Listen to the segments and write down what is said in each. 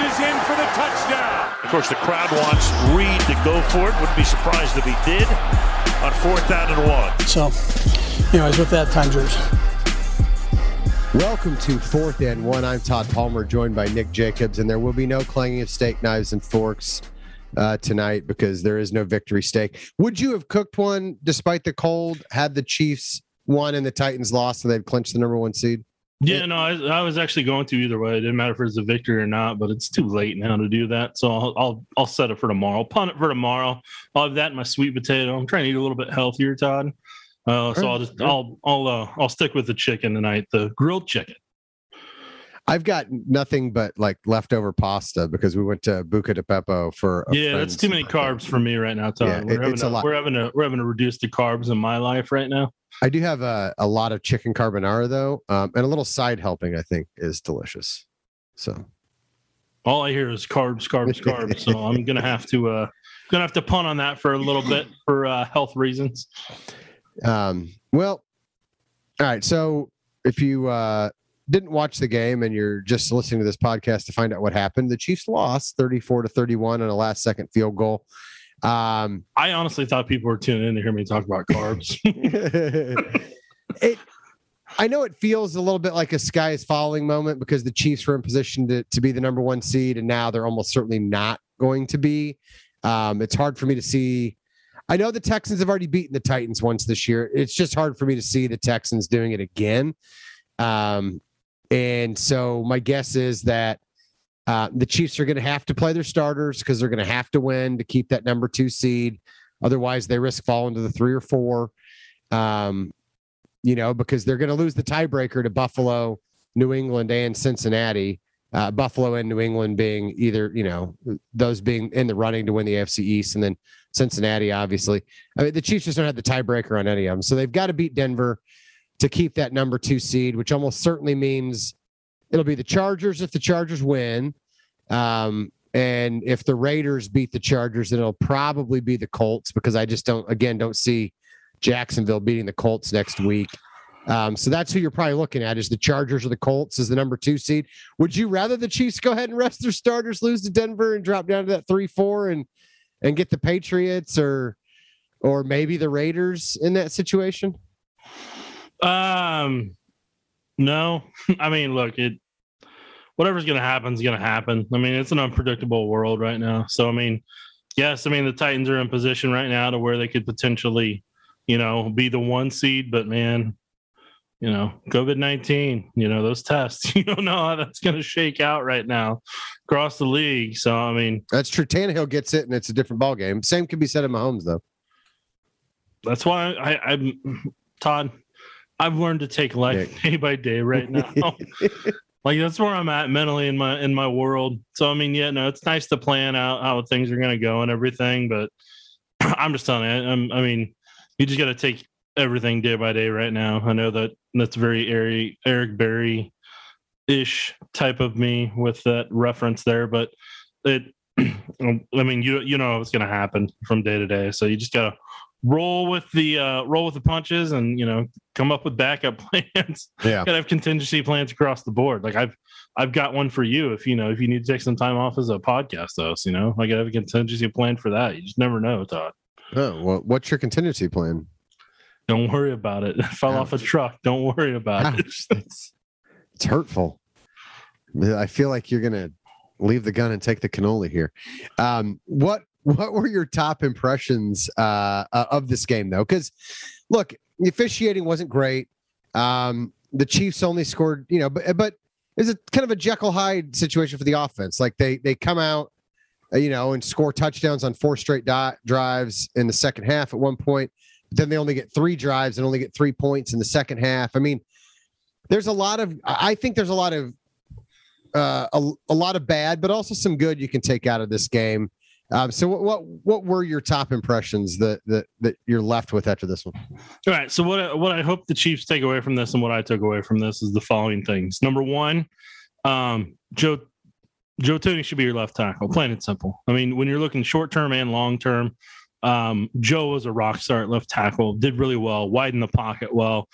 is in for the touchdown. Of course, the crowd wants Reed to go for it. Wouldn't be surprised if he did on fourth down and one. So, anyways, with that, time yours. Welcome to Fourth and One. I'm Todd Palmer, joined by Nick Jacobs, and there will be no clanging of steak knives and forks uh, tonight because there is no victory steak. Would you have cooked one despite the cold? Had the Chiefs won and the Titans lost, and they'd clinched the number one seed? Yeah, no, I, I, was actually going to either way. It didn't matter if it was a victory or not, but it's too late now to do that. So I'll I'll, I'll set it for tomorrow. Punt it for tomorrow. I'll have that in my sweet potato. I'm trying to eat a little bit healthier, Todd. Uh, so I'll just I'll I'll uh, I'll stick with the chicken tonight, the grilled chicken. I've got nothing but like leftover pasta because we went to Buca di Beppo for yeah. That's too many carbs for me right now, Todd. Yeah, we're, it, having a, we're having a we're having to reduce the carbs in my life right now. I do have a, a lot of chicken carbonara though, um, and a little side helping. I think is delicious. So all I hear is carbs, carbs, carbs. so I'm gonna have to uh gonna have to punt on that for a little bit for uh, health reasons. Um. Well. All right. So if you uh didn't watch the game and you're just listening to this podcast to find out what happened, the Chiefs lost 34 to 31 on a last second field goal. Um, I honestly thought people were tuning in to hear me talk about carbs. it, I know it feels a little bit like a sky is falling moment because the Chiefs were in position to, to be the number one seed, and now they're almost certainly not going to be. Um, it's hard for me to see. I know the Texans have already beaten the Titans once this year. It's just hard for me to see the Texans doing it again. Um, and so my guess is that uh, the Chiefs are going to have to play their starters because they're going to have to win to keep that number two seed. Otherwise, they risk falling to the three or four. Um, you know, because they're going to lose the tiebreaker to Buffalo, New England, and Cincinnati. Uh, Buffalo and New England being either, you know, those being in the running to win the AFC East, and then Cincinnati, obviously. I mean, the Chiefs just don't have the tiebreaker on any of them. So they've got to beat Denver to keep that number two seed, which almost certainly means it'll be the Chargers if the Chargers win. Um, and if the Raiders beat the Chargers, then it'll probably be the Colts because I just don't, again, don't see Jacksonville beating the Colts next week. Um, so that's who you're probably looking at is the Chargers or the Colts as the number two seed. Would you rather the Chiefs go ahead and rest their starters, lose to Denver, and drop down to that three four and and get the Patriots or or maybe the Raiders in that situation? Um, no. I mean, look, it whatever's going to happen is going to happen. I mean, it's an unpredictable world right now. So, I mean, yes, I mean, the Titans are in position right now to where they could potentially, you know, be the one seed, but man, you know, COVID 19, you know, those tests, you don't know how that's going to shake out right now across the league. So, I mean, that's true. Tannehill gets it and it's a different ball game. Same can be said of Mahomes, though. That's why I, I'm Todd. I've learned to take life day by day right now. like that's where I'm at mentally in my in my world. So I mean, yeah, no, it's nice to plan out how things are going to go and everything, but I'm just telling you, I'm, I mean, you just got to take everything day by day right now. I know that that's very Eric, Eric Berry ish type of me with that reference there, but it, I mean, you you know what's going to happen from day to day, so you just got to roll with the uh, roll with the punches and you know come up with backup plans. Yeah, gotta have contingency plans across the board. Like I've I've got one for you if you know if you need to take some time off as a podcast host. You know, I gotta have a contingency plan for that. You just never know, Todd. Oh well, what's your contingency plan? Don't worry about it. fell Ouch. off a truck. Don't worry about Ouch. it. It's, it's hurtful. I feel like you're gonna leave the gun and take the cannoli here. Um, what what were your top impressions uh, uh of this game, though? Because look, the officiating wasn't great. Um, the Chiefs only scored, you know, but but it's a kind of a Jekyll Hyde situation for the offense. Like they they come out, uh, you know, and score touchdowns on four straight dot drives in the second half at one point. But then they only get three drives and only get three points in the second half. I mean, there's a lot of I think there's a lot of uh, a, a lot of bad, but also some good you can take out of this game. Um, so what, what what were your top impressions that that that you're left with after this one? All right. So what what I hope the Chiefs take away from this and what I took away from this is the following things. Number one, um, Joe Joe Thuney should be your left tackle. Plain and simple. I mean, when you're looking short term and long term, um, Joe was a rock star at left tackle. Did really well. Widened the pocket well.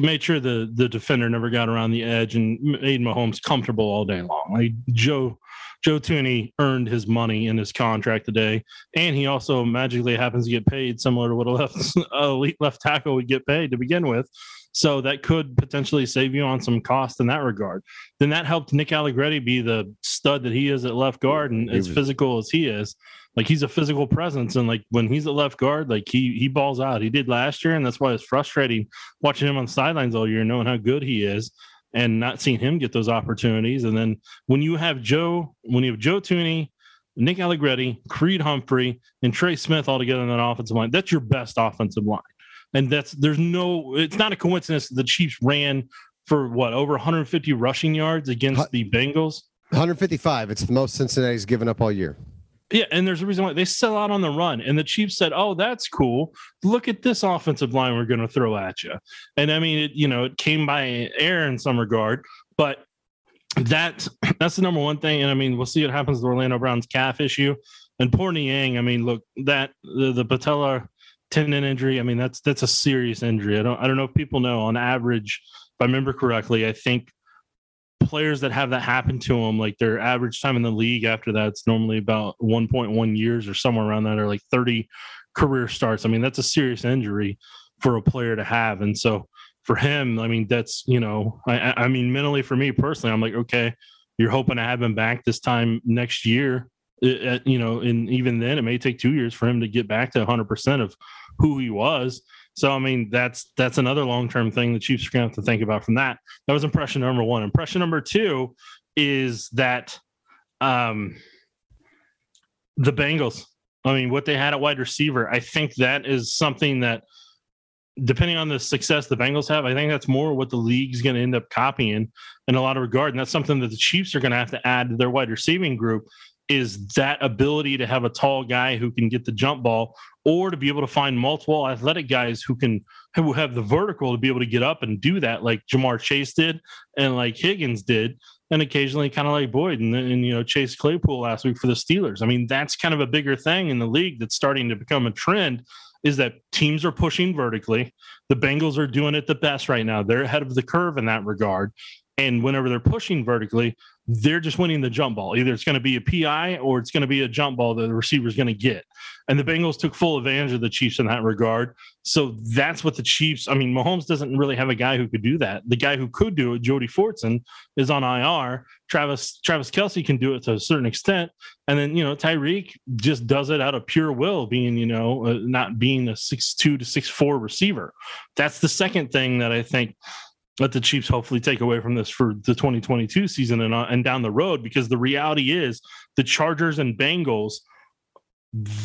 Made sure the the defender never got around the edge and made Mahomes comfortable all day long. Like Joe Joe Thuney earned his money in his contract today, and he also magically happens to get paid similar to what a left elite left tackle would get paid to begin with. So that could potentially save you on some cost in that regard. Then that helped Nick Allegretti be the stud that he is at left guard and as physical as he is. Like he's a physical presence, and like when he's at left guard, like he he balls out. He did last year, and that's why it's frustrating watching him on the sidelines all year, knowing how good he is and not seeing him get those opportunities. And then when you have Joe, when you have Joe Thuney Nick Allegretti, Creed Humphrey, and Trey Smith all together in that offensive line, that's your best offensive line. And that's there's no, it's not a coincidence that the Chiefs ran for what over 150 rushing yards against the Bengals. 155. It's the most Cincinnati's given up all year. Yeah, and there's a reason why they sell out on the run. And the Chiefs said, "Oh, that's cool. Look at this offensive line we're going to throw at you." And I mean, it, you know, it came by air in some regard, but that that's the number one thing. And I mean, we'll see what happens with Orlando Brown's calf issue. And poor Niang, I mean, look that the, the patella tendon injury. I mean, that's that's a serious injury. I don't I don't know if people know. On average, if I remember correctly, I think players that have that happen to them, like their average time in the league after that's normally about 1.1 years or somewhere around that, or like 30 career starts. I mean, that's a serious injury for a player to have. And so for him, I mean, that's, you know, I, I mean, mentally for me personally, I'm like, okay, you're hoping to have him back this time next year. You know, and even then, it may take two years for him to get back to 100% of who he was. So I mean, that's that's another long term thing the Chiefs are going to have to think about from that. That was impression number one. Impression number two is that um, the Bengals. I mean, what they had at wide receiver. I think that is something that, depending on the success the Bengals have, I think that's more what the league's going to end up copying in a lot of regard, and that's something that the Chiefs are going to have to add to their wide receiving group is that ability to have a tall guy who can get the jump ball or to be able to find multiple athletic guys who can who have the vertical to be able to get up and do that like Ja'Marr Chase did and like Higgins did and occasionally kind of like Boyd and, and you know Chase Claypool last week for the Steelers. I mean that's kind of a bigger thing in the league that's starting to become a trend is that teams are pushing vertically. The Bengals are doing it the best right now. They're ahead of the curve in that regard. And whenever they're pushing vertically, they're just winning the jump ball. Either it's going to be a PI or it's going to be a jump ball that the receiver is going to get. And the Bengals took full advantage of the Chiefs in that regard. So that's what the Chiefs, I mean, Mahomes doesn't really have a guy who could do that. The guy who could do it, Jody Fortson, is on IR. Travis Travis Kelce can do it to a certain extent. And then, you know, Tyreek just does it out of pure will, being, you know, uh, not being a six two to six four receiver. That's the second thing that I think let the Chiefs hopefully take away from this for the 2022 season and, uh, and down the road because the reality is the Chargers and Bengals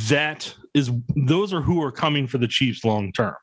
that is those are who are coming for the Chiefs long term.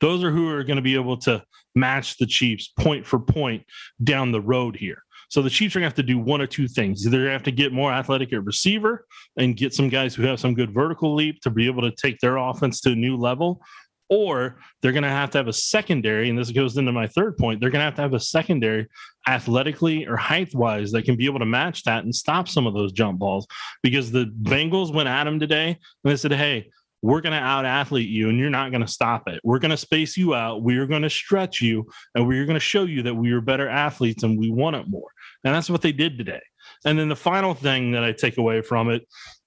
Those are who are going to be able to match the Chiefs point for point down the road here. So the Chiefs are going to have to do one or two things. Either they have to get more athletic at receiver and get some guys who have some good vertical leap to be able to take their offense to a new level, or they're going to have to have a secondary. And this goes into my third point. They're going to have to have a secondary athletically or height wise that can be able to match that and stop some of those jump balls because the Bengals went at them today and they said, Hey, we're going to out athlete you and you're not going to stop it. We're going to space you out. We are going to stretch you and we're going to show you that we are better athletes and we want it more. And that's what they did today. And then the final thing that I take away from it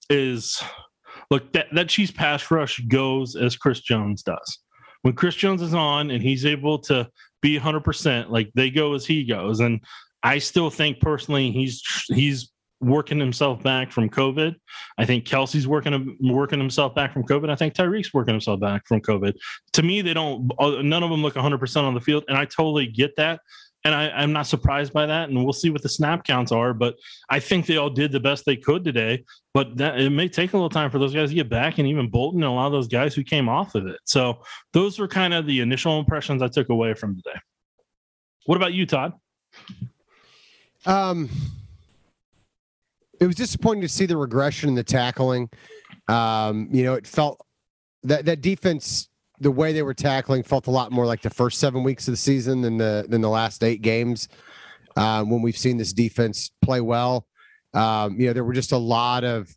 is look that that Chiefs pass rush goes as Chris Jones does. When Chris Jones is on and he's able to be 100%, like they go as he goes. And I still think personally he's he's working himself back from COVID. I think Kelce's working working himself back from COVID. I think Tyreek's working himself back from COVID. To me, they don't. Uh, none of them look 100 percent on the field, and I totally get that and I, am not surprised by that. And we'll see what the snap counts are. But I think they all did the best they could today. But that, it may take a little time for those guys to get back, and even Bolton and a lot of those guys who came off of it. So those were kind of the initial impressions I took away from today. What about you, Todd? Um, it was disappointing to see the regression in the tackling. Um, you know, it felt that that defense the way they were tackling felt a lot more like the first seven weeks of the season than the than the last eight games. Uh, when we've seen this defense play well, um, you know, there were just a lot of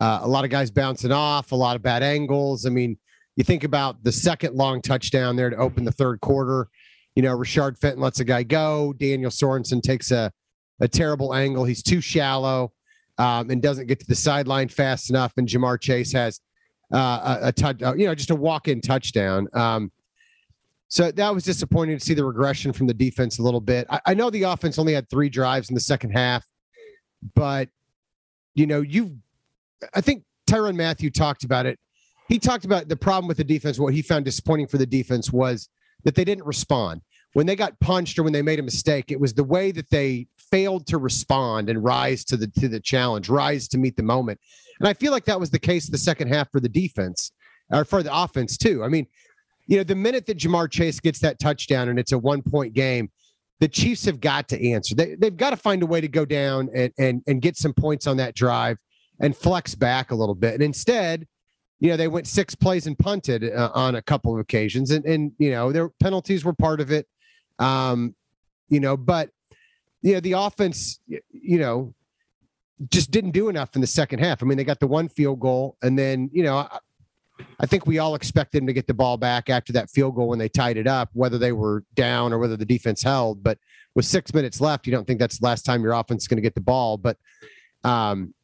uh, a lot of guys bouncing off, a lot of bad angles. I mean, you think about the second long touchdown there to open the third quarter. You know, Rashad Fenton lets a guy go. Daniel Sorensen takes a a terrible angle. He's too shallow. um, and doesn't get to the sideline fast enough. And Ja'Marr Chase has uh, a, a touch, uh, you know, just a walk-in touchdown. Um, so that was disappointing to see the regression from the defense a little bit. I, I know the offense only had three drives in the second half, but you know, you, I think Tyrann Mathieu talked about it. He talked about the problem with the defense. What he found disappointing for the defense was that they didn't respond when they got punched or when they made a mistake. It was the way that they failed to respond and rise to the to the challenge, rise to meet the moment. And I feel like that was the case the second half for the defense or for the offense too. I mean, you know, the minute that Ja'Marr Chase gets that touchdown and it's a one point game, the Chiefs have got to answer. They, they've got to find a way to go down and, and, and get some points on that drive and flex back a little bit. And instead, you know, they went six plays and punted uh, on a couple of occasions. And, and, you know, their penalties were part of it. Um, you know, but, you know, the offense, you know, just didn't do enough in the second half. I mean, they got the one field goal, and then, you know, I think we all expected them to get the ball back after that field goal when they tied it up, whether they were down or whether the defense held. But with six minutes left, you don't think that's the last time your offense is going to get the ball. But, um,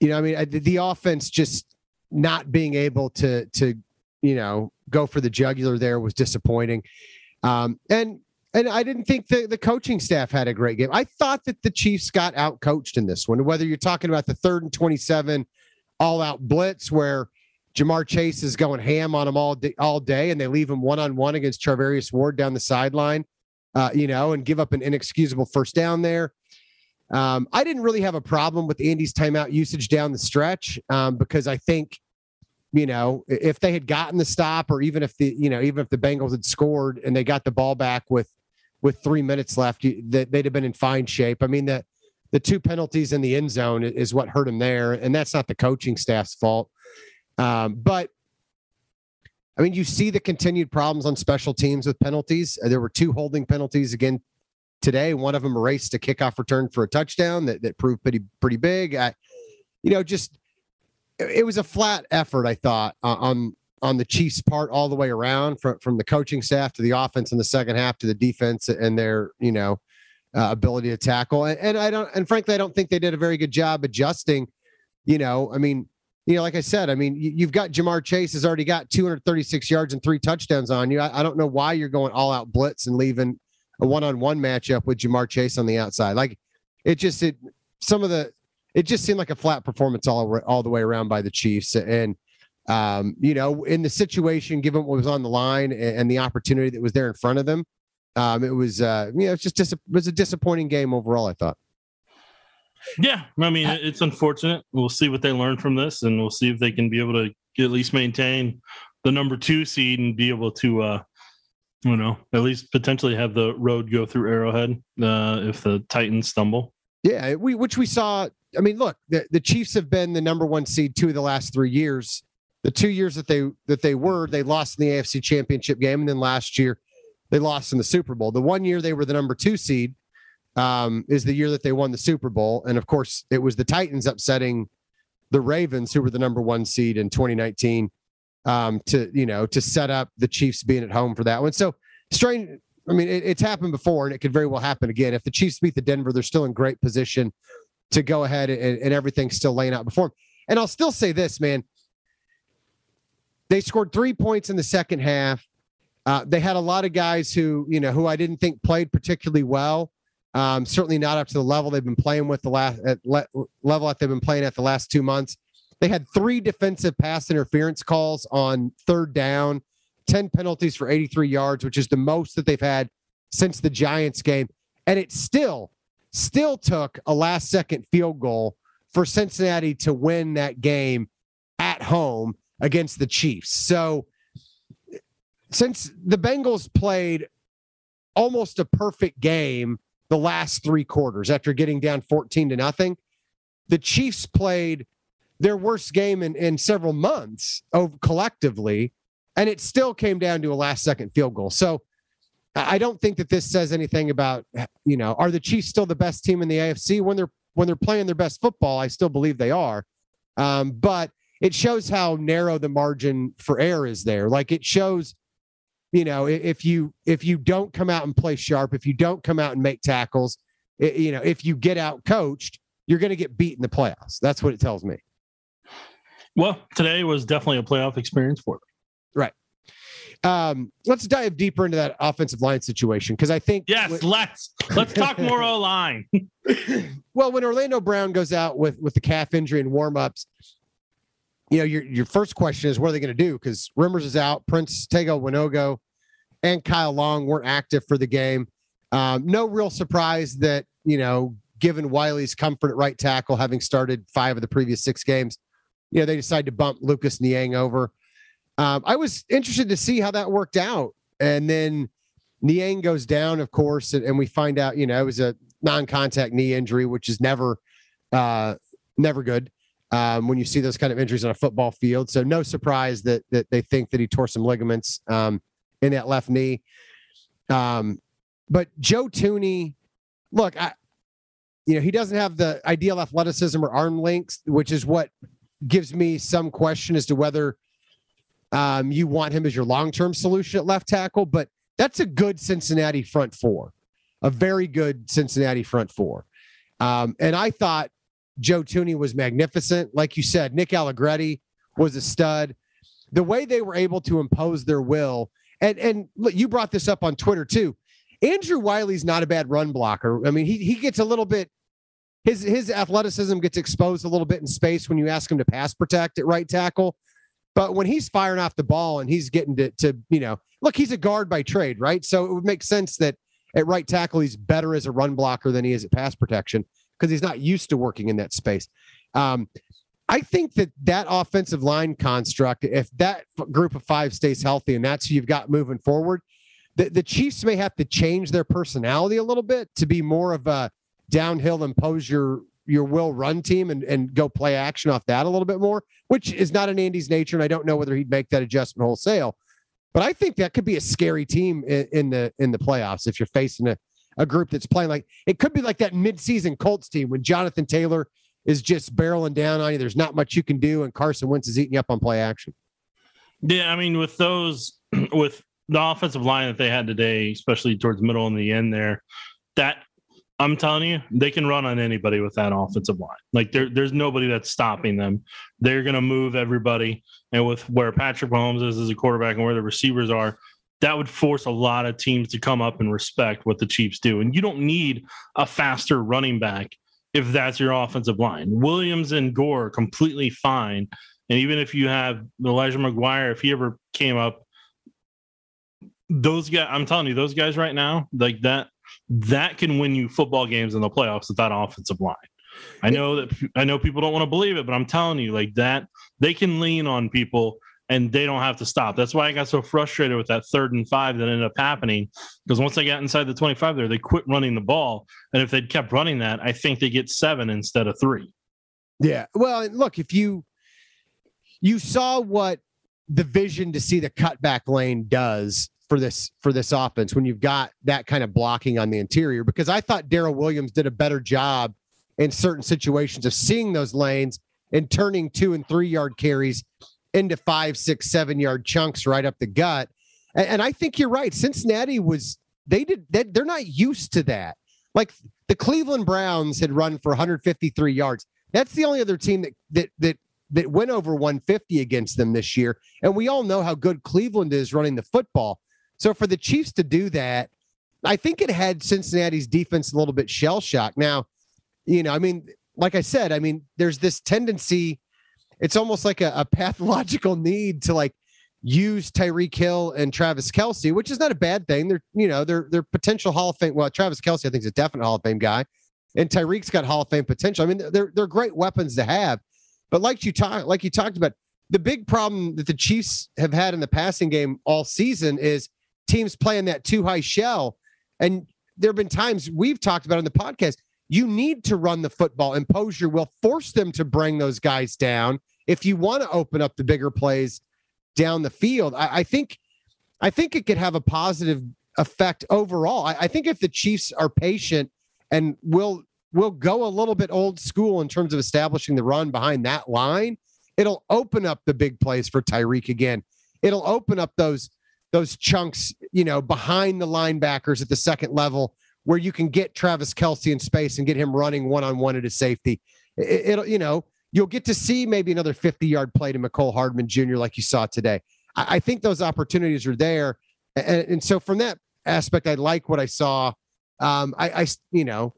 you know, I mean, the, the offense just not being able to to you know go for the jugular there was disappointing. Um, and and I didn't think the, the coaching staff had a great game. I thought that the Chiefs got out coached in this one, whether you're talking about the third and 27 all out blitz where Ja'Marr Chase is going ham on them all day, all day, and they leave him one on one against Charvarius Ward down the sideline, uh, you know, and give up an inexcusable first down there. Um, I didn't really have a problem with Andy's timeout usage down the stretch um, because I think, you know, if they had gotten the stop, or even if the, you know, even if the Bengals had scored and they got the ball back with with three minutes left, that they'd have been in fine shape. I mean, the the two penalties in the end zone is what hurt him there, and that's not the coaching staff's fault. Um, but I mean, you see the continued problems on special teams with penalties. There were two holding penalties again today. One of them erased a kickoff return for a touchdown that, that proved pretty pretty big. I, you know, just it was a flat effort. I thought on on the Chiefs' part all the way around, from from the coaching staff to the offense in the second half to the defense and their you know uh, ability to tackle. And, and I don't and frankly, I don't think they did a very good job adjusting. You know, I mean, you know, like I said, I mean, you, have got Ja'Marr Chase has already got 236 yards and three touchdowns on you. I, I, don't know why you're going all out blitz and leaving a one-on-one matchup with Ja'Marr Chase on the outside. Like it just it some of the it just seemed like a flat performance all all the way around by the Chiefs. And um, you know, in the situation, given what was on the line and, the opportunity that was there in front of them, um, it was uh, you know, it's just dis- it was a disappointing game overall. I thought. Yeah, I mean, it's unfortunate. We'll see what they learn from this, and we'll see if they can be able to at least maintain the number two seed and be able to uh, you know, at least potentially have the road go through Arrowhead uh, if the Titans stumble. Yeah, we which we saw. I mean, look, the, the Chiefs have been the number one seed two of the last three years. The two years that they that they were, they lost in the AFC Championship game, and then last year they lost in the Super Bowl. The one year they were the number two seed um, is the year that they won the Super Bowl, and of course, it was the Titans upsetting the Ravens, who were the number one seed in 2019 um, to you know to set up the Chiefs being at home for that one. So strange. I mean, it, it's happened before, and it could very well happen again. If the Chiefs beat the Denver, they're still in great position to go ahead and, and everything's still laying out before them. And I'll still say this, man. They scored three points in the second half. Uh, they had a lot of guys who, you know, who I didn't think played particularly well. Um, certainly not up to the level they've been playing with the last at le- level that they've been playing at the last two months. They had three defensive pass interference calls on third down, 10 penalties for 83 yards, which is the most that they've had since the Giants game. And it still, still took a last second field goal for Cincinnati to win that game at home against the Chiefs. So since the Bengals played almost a perfect game the last three quarters after getting down 14 to nothing, the Chiefs played their worst game in, in several months collectively, and it still came down to a last second field goal. So I don't think that this says anything about, you know, are the Chiefs still the best team in the AFC when they're when they're playing their best football? I still believe they are. Um, but it shows how narrow the margin for error is there. Like it shows, you know, if you if you don't come out and play sharp, if you don't come out and make tackles, it, you know, if you get out coached, you're going to get beat in the playoffs. That's what it tells me. Well, today was definitely a playoff experience for them. Right. Um, let's dive deeper into that offensive line situation because I think yes, with, let's let's talk more O line. well, when Orlando Brown goes out with with the calf injury and warmups, you know your your first question is what are they going to do? Because Remmers is out, Prince Tega Wanogho and Kyle Long weren't active for the game. Um, no real surprise that you know, given Wylie's comfort at right tackle, having started five of the previous six games, you know they decided to bump Lucas Niang over. Um, I was interested to see how that worked out. And then Niang goes down, of course, and, and, we find out, you know, it was a non-contact knee injury, which is never, uh, never good um, when you see those kind of injuries on a football field. So no surprise that that they think that he tore some ligaments um, in that left knee. Um, but Joe Thuney, look, I, you know, he doesn't have the ideal athleticism or arm length, which is what gives me some question as to whether um, you want him as your long term solution at left tackle, but that's a good Cincinnati front four, a very good Cincinnati front four. Um, and I thought Joe Thuney was magnificent. Like you said, Nick Allegretti was a stud. The way they were able to impose their will, and and you brought this up on Twitter too. Andrew Wylie's not a bad run blocker. I mean, he he gets a little bit his his athleticism gets exposed a little bit in space when you ask him to pass protect at right tackle. But when he's firing off the ball and he's getting to, to, you know, look, he's a guard by trade, right? So it would make sense that at right tackle, he's better as a run blocker than he is at pass protection because he's not used to working in that space. Um, I think that that offensive line construct, if that group of five stays healthy and that's who you've got moving forward, the, the Chiefs may have to change their personality a little bit to be more of a downhill impose your your will run team and, and go play action off that a little bit more, which is not in Andy's nature. And I don't know whether he'd make that adjustment wholesale. But I think that could be a scary team in, in the in the playoffs if you're facing a, a group that's playing like it could be like that midseason Colts team when Jonathan Taylor is just barreling down on you. There's not much you can do, and Carson Wentz is eating up on play action. Yeah, I mean, with those, with the offensive line that they had today, especially towards middle and the end there, that I'm telling you, they can run on anybody with that offensive line. Like there, there's nobody that's stopping them. They're to move everybody. And with where Patrick Mahomes is as a quarterback and where the receivers are, that would force a lot of teams to come up and respect what the Chiefs do. And you don't need a faster running back if that's your offensive line. Williams and Gore are completely fine. And even if you have Elijah McGuire, if he ever came up, those guys, I'm telling you, those guys right now, like that, that can win you football games in the playoffs with that offensive line. I know that I know people don't want to believe it, but I'm telling you, like that, they can lean on people and they don't have to stop. That's why I got so frustrated with that third and five that ended up happening. Because once they got inside the 25 there, they quit running the ball. And if they'd kept running that, I think they get seven instead of three. Yeah. Well, look, if you you saw what the vision to see the cutback lane does for this for this offense when you've got that kind of blocking on the interior because I thought Darrel Williams did a better job in certain situations of seeing those lanes and turning two and three yard carries into five, six, seven yard chunks right up the gut. And, and I think you're right. Cincinnati was they did that. They're not used to that. Like the Cleveland Browns had run for 153 yards. That's the only other team that that that that went over 150 against them this year. And we all know how good Cleveland is running the football. So for the Chiefs to do that, I think it had Cincinnati's defense a little bit shell shocked. Now, you know, I mean, like I said, I mean, there's this tendency, it's almost like a, a pathological need to like use Tyreek Hill and Travis Kelce, which is not a bad thing. They're, you know, they're they're potential Hall of Fame. Well, Travis Kelce I think, is a definite Hall of Fame guy. And Tyreek's got Hall of Fame potential. I mean, they're they're great weapons to have. But like you talked, like you talked about, the big problem that the Chiefs have had in the passing game all season is teams playing that two high shell. And there have been times we've talked about on the podcast. You need to run the football, impose your will, force them to bring those guys down if you want to open up the bigger plays down the field. I, I think, I think it could have a positive effect overall. I, I think if the Chiefs are patient and will will go a little bit old school in terms of establishing the run behind that line, it'll open up the big plays for Tyreek again. It'll open up those those chunks, you know, behind the linebackers at the second level where you can get Travis Kelce in space and get him running one on one at his safety. It, will you know, you'll get to see maybe another 50 yard play to Mecole Hardman Jr. like you saw today. I, I think those opportunities are there. And, and, so from that aspect, I like what I saw. Um, I, I, you know,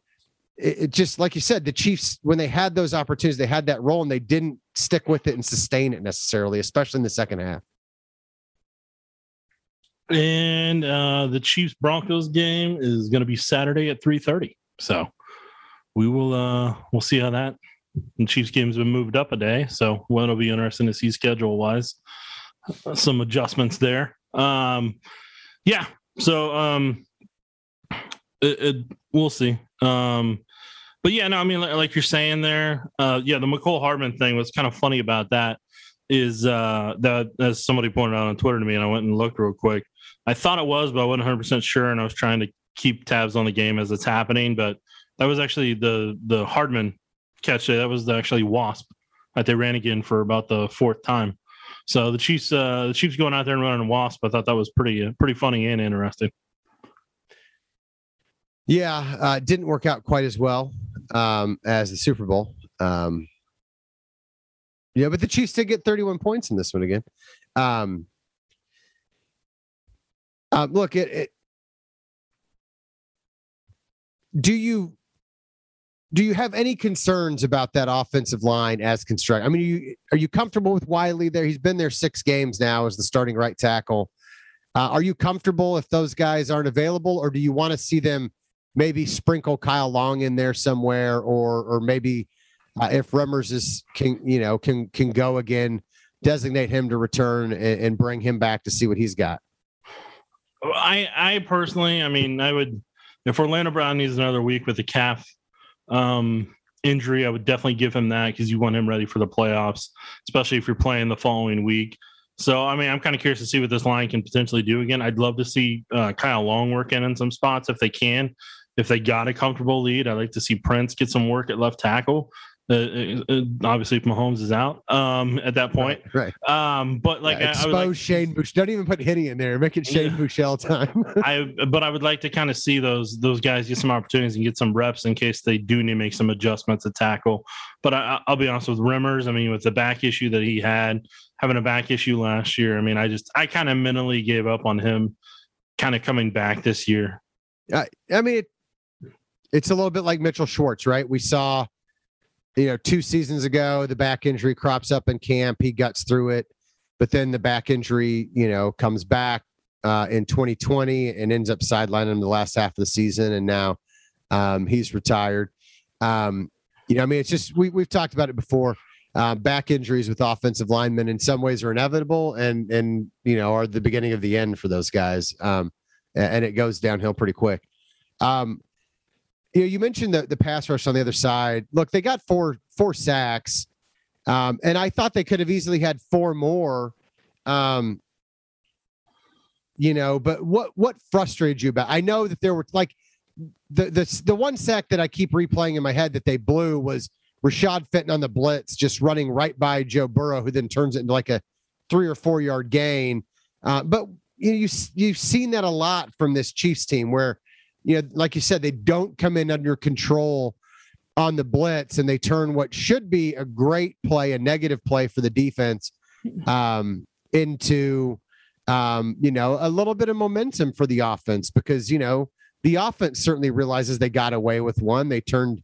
it, it, just like you said, the Chiefs, when they had those opportunities, they had that role and they didn't stick with it and sustain it necessarily, especially in the second half. And uh, the Chiefs Broncos game is going to be Saturday at 3:30. So we will uh we'll see how that the Chiefs game's been moved up a day. So one will be interesting to see schedule wise. Some adjustments there. Um yeah. So um it, it, we'll see. Um but yeah, no, I mean, like, like you're saying there, uh, yeah, the Mecole Hardman thing was kind of funny about that is uh, that as somebody pointed out on Twitter to me, and I went and looked real quick. I thought it was, but I wasn't 100 percent sure, and I was trying to keep tabs on the game as it's happening. But that was actually the the Hardman catch. That was actually Wasp that they ran again for about the fourth time. So the Chiefs, uh, the Chiefs going out there and running a Wasp. I thought that was pretty uh, pretty funny and interesting. Yeah, uh, didn't work out quite as well um, as the Super Bowl. Um, yeah, but the Chiefs did get 31 points in this one again. Um, uh, look, it, it, do you do you have any concerns about that offensive line as constructed? I mean, are you, are you comfortable with Wylie there? He's been there six games now as the starting right tackle. Uh, are you comfortable if those guys aren't available, or do you want to see them maybe sprinkle Kyle Long in there somewhere, or or maybe uh, if Remmers is can you know can can go again, designate him to return and, and bring him back to see what he's got. I I personally, I mean, I would if Orlando Brown needs another week with a calf um, injury, I would definitely give him that because you want him ready for the playoffs, especially if you're playing the following week. So, I mean, I'm kind of curious to see what this line can potentially do again. I'd love to see uh, Kyle Long work in in some spots if they can if they got a comfortable lead, I'd like to see Prince get some work at left tackle. Uh, uh, uh obviously, if Mahomes is out um, at that point, right? right. Um, but like, yeah, expose I, I like, Shane Bush. Don't even put Henne in there. Make it Shane yeah. Buechele time. I, but I would like to kind of see those those guys get some opportunities and get some reps in case they do need to make some adjustments to tackle. But I, will be honest with Remmers. I mean, with the back issue that he had, having a back issue last year. I mean, I just I kind of mentally gave up on him, kind of coming back this year. I, I mean, it, it's a little bit like Mitchell Schwartz, right? We saw, you know, two seasons ago, the back injury crops up in camp. He guts through it, but then the back injury, you know, comes back uh, in 2020 and ends up sidelining him the last half of the season. And now um, he's retired. Um, you know, I mean, it's just we we've talked about it before. Uh, back injuries with offensive linemen in some ways are inevitable, and and you know are the beginning of the end for those guys. Um, and it goes downhill pretty quick. Um, you know, you mentioned the, the pass rush on the other side. Look, they got four four sacks, um, and I thought they could have easily had four more. Um, you know, but what what frustrated you about? I know that there were like the the the one sack that I keep replaying in my head that they blew was Rashad Fenton on the blitz, just running right by Joe Burrow, who then turns it into like a three or four yard gain. Uh, but you know, you you've seen that a lot from this Chiefs team where you know, like you said, they don't come in under control on the blitz and they turn what should be a great play, a negative play for the defense, um, into, um, you know, a little bit of momentum for the offense because, you know, the offense certainly realizes they got away with one. They turned,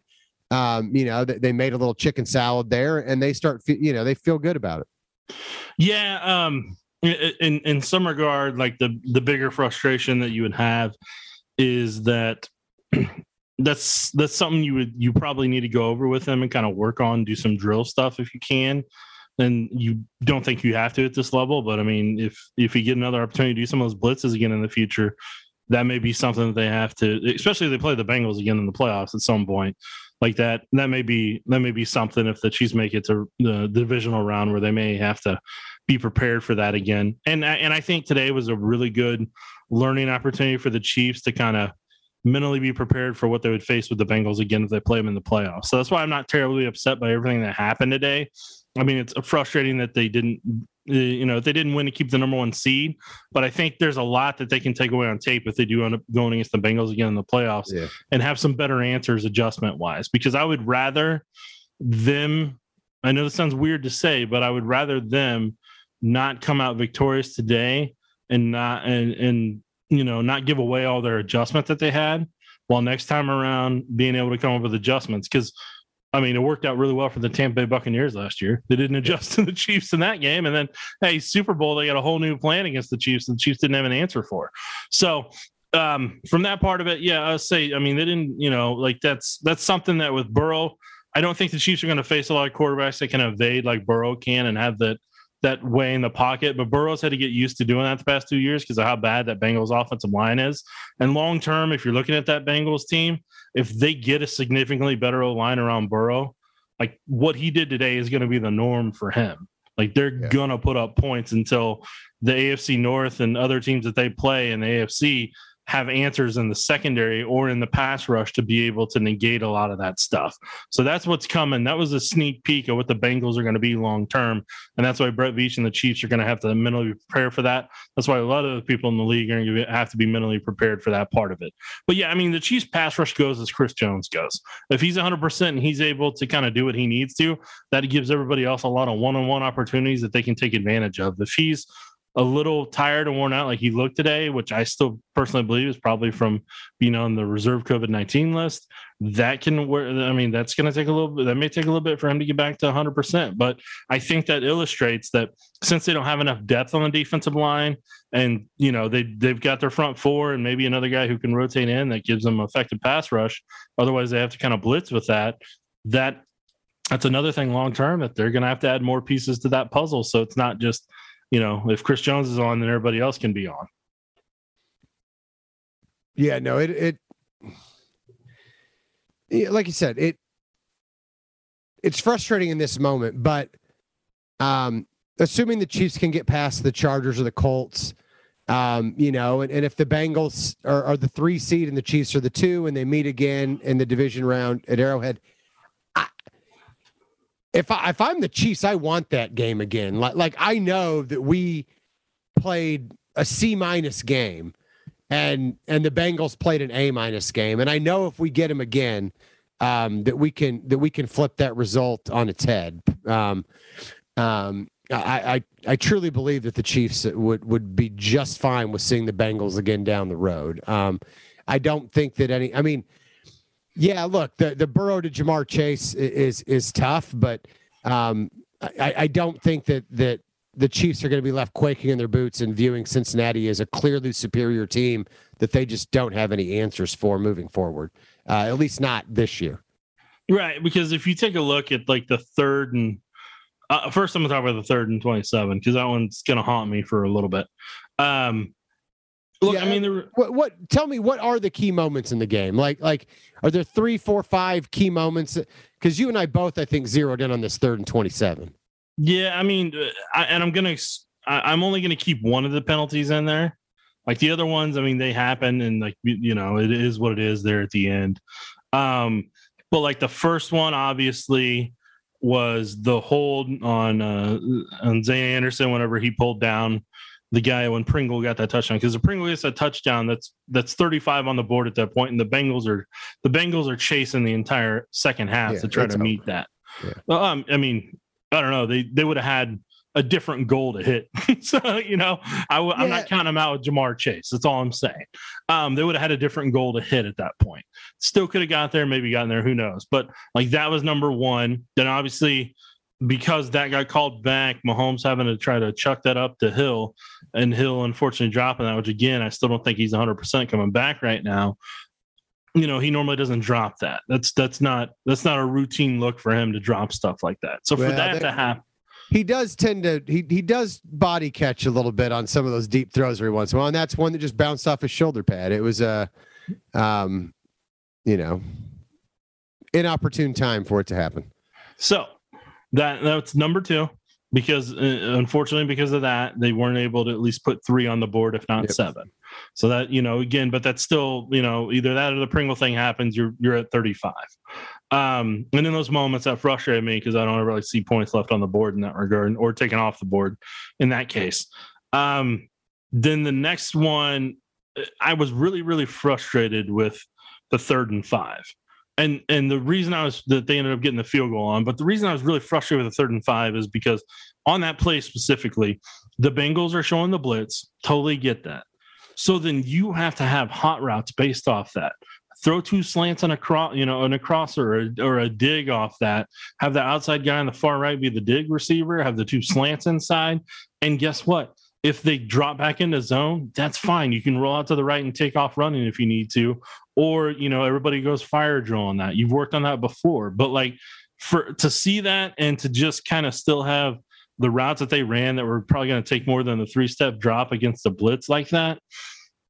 um, you know, they made a little chicken salad there and they start, you know, they feel good about it. Yeah. Um, in, in some regard, like the, the bigger frustration that you would have is that that's that's something you would you probably need to go over with them and kind of work on, do some drill stuff if you can. And you don't think you have to at this level, but I mean, if if you get another opportunity to do some of those blitzes again in the future, that may be something that they have to, especially if they play the Bengals again in the playoffs at some point like that. That may be that may be something if the Chiefs make it to the divisional round where they may have to be prepared for that again. And and I think today was a really good learning opportunity for the Chiefs to kind of mentally be prepared for what they would face with the Bengals again if they play them in the playoffs. So that's why I'm not terribly upset by everything that happened today. I mean, it's frustrating that they didn't You know, they didn't win to keep the number one seed, but I think there's a lot that they can take away on tape if they do end up going against the Bengals again in the playoffs Yeah. and have some better answers adjustment wise. Because I would rather them. I know this sounds weird to say, but I would rather them not come out victorious today and not and and you know not give away all their adjustment that they had while next time around being able to come up with adjustments because I mean, it worked out really well for the Tampa Bay Buccaneers last year. They didn't adjust to the Chiefs in that game. And then, hey, Super Bowl, they got a whole new plan against the Chiefs, and the Chiefs didn't have an answer for. So, um, from that part of it, yeah, I'll say, I mean, they didn't, you know, like that's that's something that with Burrow, I don't think the Chiefs are going to face a lot of quarterbacks that can evade like Burrow can and have that that way in the pocket. But Burrow's had to get used to doing that the past two years because of how bad that Bengals offensive line is. And long term, if you're looking at that Bengals team, if they get a significantly better O line around Burrow, like what he did today is going to be the norm for him. Like they're Yeah. gonna put up points until the AFC North and other teams that they play in the AFC have answers in the secondary or in the pass rush to be able to negate a lot of that stuff. So that's what's coming. That was a sneak peek of what the Bengals are going to be long term, and that's why Brett Veach and the Chiefs are going to have to mentally prepare for that. That's why a lot of the people in the league are going to have to be mentally prepared for that part of it. But yeah, I mean, the Chiefs pass rush goes as Chris Jones goes. If he's 100% and he's able to kind of do what he needs to, that gives everybody else a lot of one on one opportunities that they can take advantage of. If he's a little tired and worn out like he looked today, which I still personally believe is probably from being on the reserve COVID 19 list, that can wear, I mean, that's going to take a little bit, that may take a little bit for him to get back to 100%. But I think that illustrates that since they don't have enough depth on the defensive line and, you know, they, they've got their front four and maybe another guy who can rotate in that gives them effective pass rush. Otherwise, they have to kind of blitz with that. That that's another thing long term that they're going to have to add more pieces to that puzzle. So it's not just, you know, if Chris Jones is on, then everybody else can be on. Yeah, no, it it yeah, like you said, it it's frustrating in this moment, but um assuming the Chiefs can get past the Chargers or the Colts, um, you know, and, and if the Bengals are, are the three seed and the Chiefs are the two and they meet again in the division round at Arrowhead, if I if I'm the Chiefs, I want that game again. Like like I know that we played a C minus game and and the Bengals played an A minus game, and I know if we get them again, um, that we can that we can flip that result on its head. Um, um, I, I I truly believe that the Chiefs would would be just fine with seeing the Bengals again down the road. Um, I don't think that any. I mean, yeah, look, the the Burrow to Ja'Marr Chase is is tough, but um, I, I don't think that that the Chiefs are going to be left quaking in their boots and viewing Cincinnati as a clearly superior team that they just don't have any answers for moving forward. Uh, at least not this year. Right. Because if you take a look at like the third and uh, first, I'm going to talk about the third and 27 because that one's going to haunt me for a little bit. Um, look, Yeah, I mean, there, What, what? Tell me, what are the key moments in the game? Like, like, are there three, four, five key moments? Because you and I both, I think, zeroed in on this third and twenty-seven. Yeah, I mean, uh, I, and I'm gonna, I, am only gonna keep one of the penalties in there. Like the other ones, I mean, they happen, and like you you know, it is what it is there at the end. Um, but like the first one, obviously, was the hold on uh, on Zayne Anderson whenever he pulled down the guy when Pringle got that touchdown because the Pringle gets that touchdown that's that's 35 on the board at that point, and the Bengals are the Bengals are chasing the entire second half Yeah, to try to over. meet that. Yeah. Well, um, I mean, I don't know. They they would have had a different goal to hit. so you know, I, am Yeah. not counting them out with Ja'Marr Chase. That's all I'm saying. Um, they would have had a different goal to hit at that point. Still could have got there, maybe gotten there. Who knows? But like that was number one. Then obviously. Because that got called back, Mahomes having to try to chuck that up to Hill, and Hill unfortunately dropping that. Which again, I still don't think he's 100 percent coming back right now you know he normally doesn't drop that that's that's not that's not a routine look for him to drop stuff like that so for Well, that to happen He does tend to he he does body catch a little bit on some of those deep throws every once in a while, and that's one that just bounced off his shoulder pad. It was a, um, you know, inopportune time for it to happen. so that that's number two because uh, unfortunately because of that they weren't able to at least put three on the board if not yep. seven. So that you know again but that's still you know either that or the pringle thing happens you're you're at 35 um and in those moments that frustrated me because i don't really see points left on the board in that regard or taken off the board in that case. Um then the next one i was really really frustrated with the third and five and and the reason I was that they ended up getting the field goal on, but the reason I was really frustrated with the third and five is because on that play specifically, the Bengals are showing the blitz. Totally get that. So then you have to have hot routes based off that. Throw two slants on a cross, you know, on a crosser or or a dig off that. Have the outside guy on the far right be the dig receiver. Have the two slants inside, and guess what? If they drop back into zone, that's fine. You can roll out to the right and take off running if you need to, or you know everybody goes fire drill on that. You've worked on that before, but like for to see that and to just kind of still have the routes that they ran that were probably going to take more than the three step drop against the blitz like that.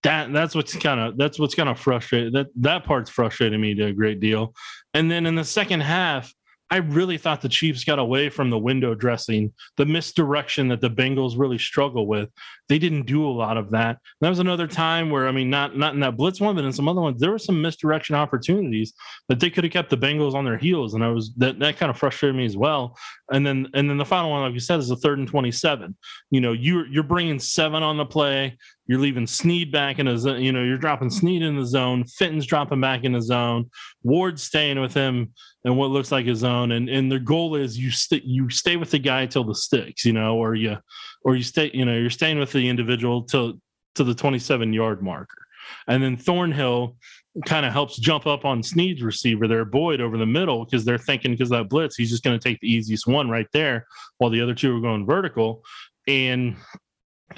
That that's what's kind of that's what's kind of frustrated. That that part's frustrating me to a great deal. And then in the second half, I really thought the Chiefs got away from the window dressing, the misdirection that the Bengals really struggle with. They didn't do a lot of that. That was another time where, I mean, not not in that blitz one, but in some other ones, there were some misdirection opportunities that they could have kept the Bengals on their heels, and I was that that kind of frustrated me as well. And then and then the final one, like you said, is the third and twenty-seven. You know, you're you're bringing seven on the play. You're leaving Sneed back in a you know, you're dropping Sneed in the zone. Fenton's dropping back in the zone. Ward's staying with him and what looks like his zone. And and their goal is you stay you stay with the guy till the sticks, you know, or you or you stay, you know, you're staying with the individual till to the 27 yard marker. And then Thornhill kind of helps jump up on Sneed's receiver there, Boyd over the middle, because they're thinking because that blitz, he's just going to take the easiest one right there while the other two are going vertical. And,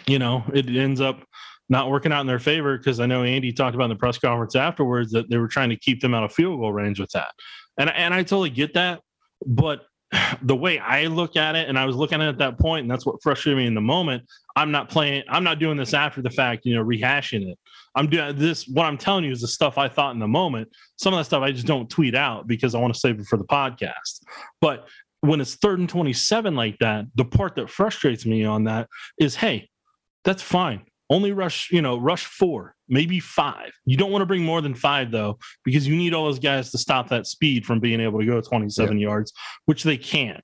you know, it ends up not working out in their favor because I know Andy talked about in the press conference afterwards that they were trying to keep them out of field goal range with that. And and I totally get that, but the way I look at it, and I was looking at it at that point, and that's what frustrated me in the moment. I'm not playing. I'm not doing this after the fact, you know, rehashing it. I'm doing this. What I'm telling you is the stuff I thought in the moment. Some of that stuff I just don't tweet out because I want to save it for the podcast. But when it's third and 27 like that, the part that frustrates me on that is, hey, that's fine only rush, you know, rush four, maybe five. You don't want to bring more than five though, because you need all those guys to stop that speed from being able to go 27 yeah. yards, which they can't.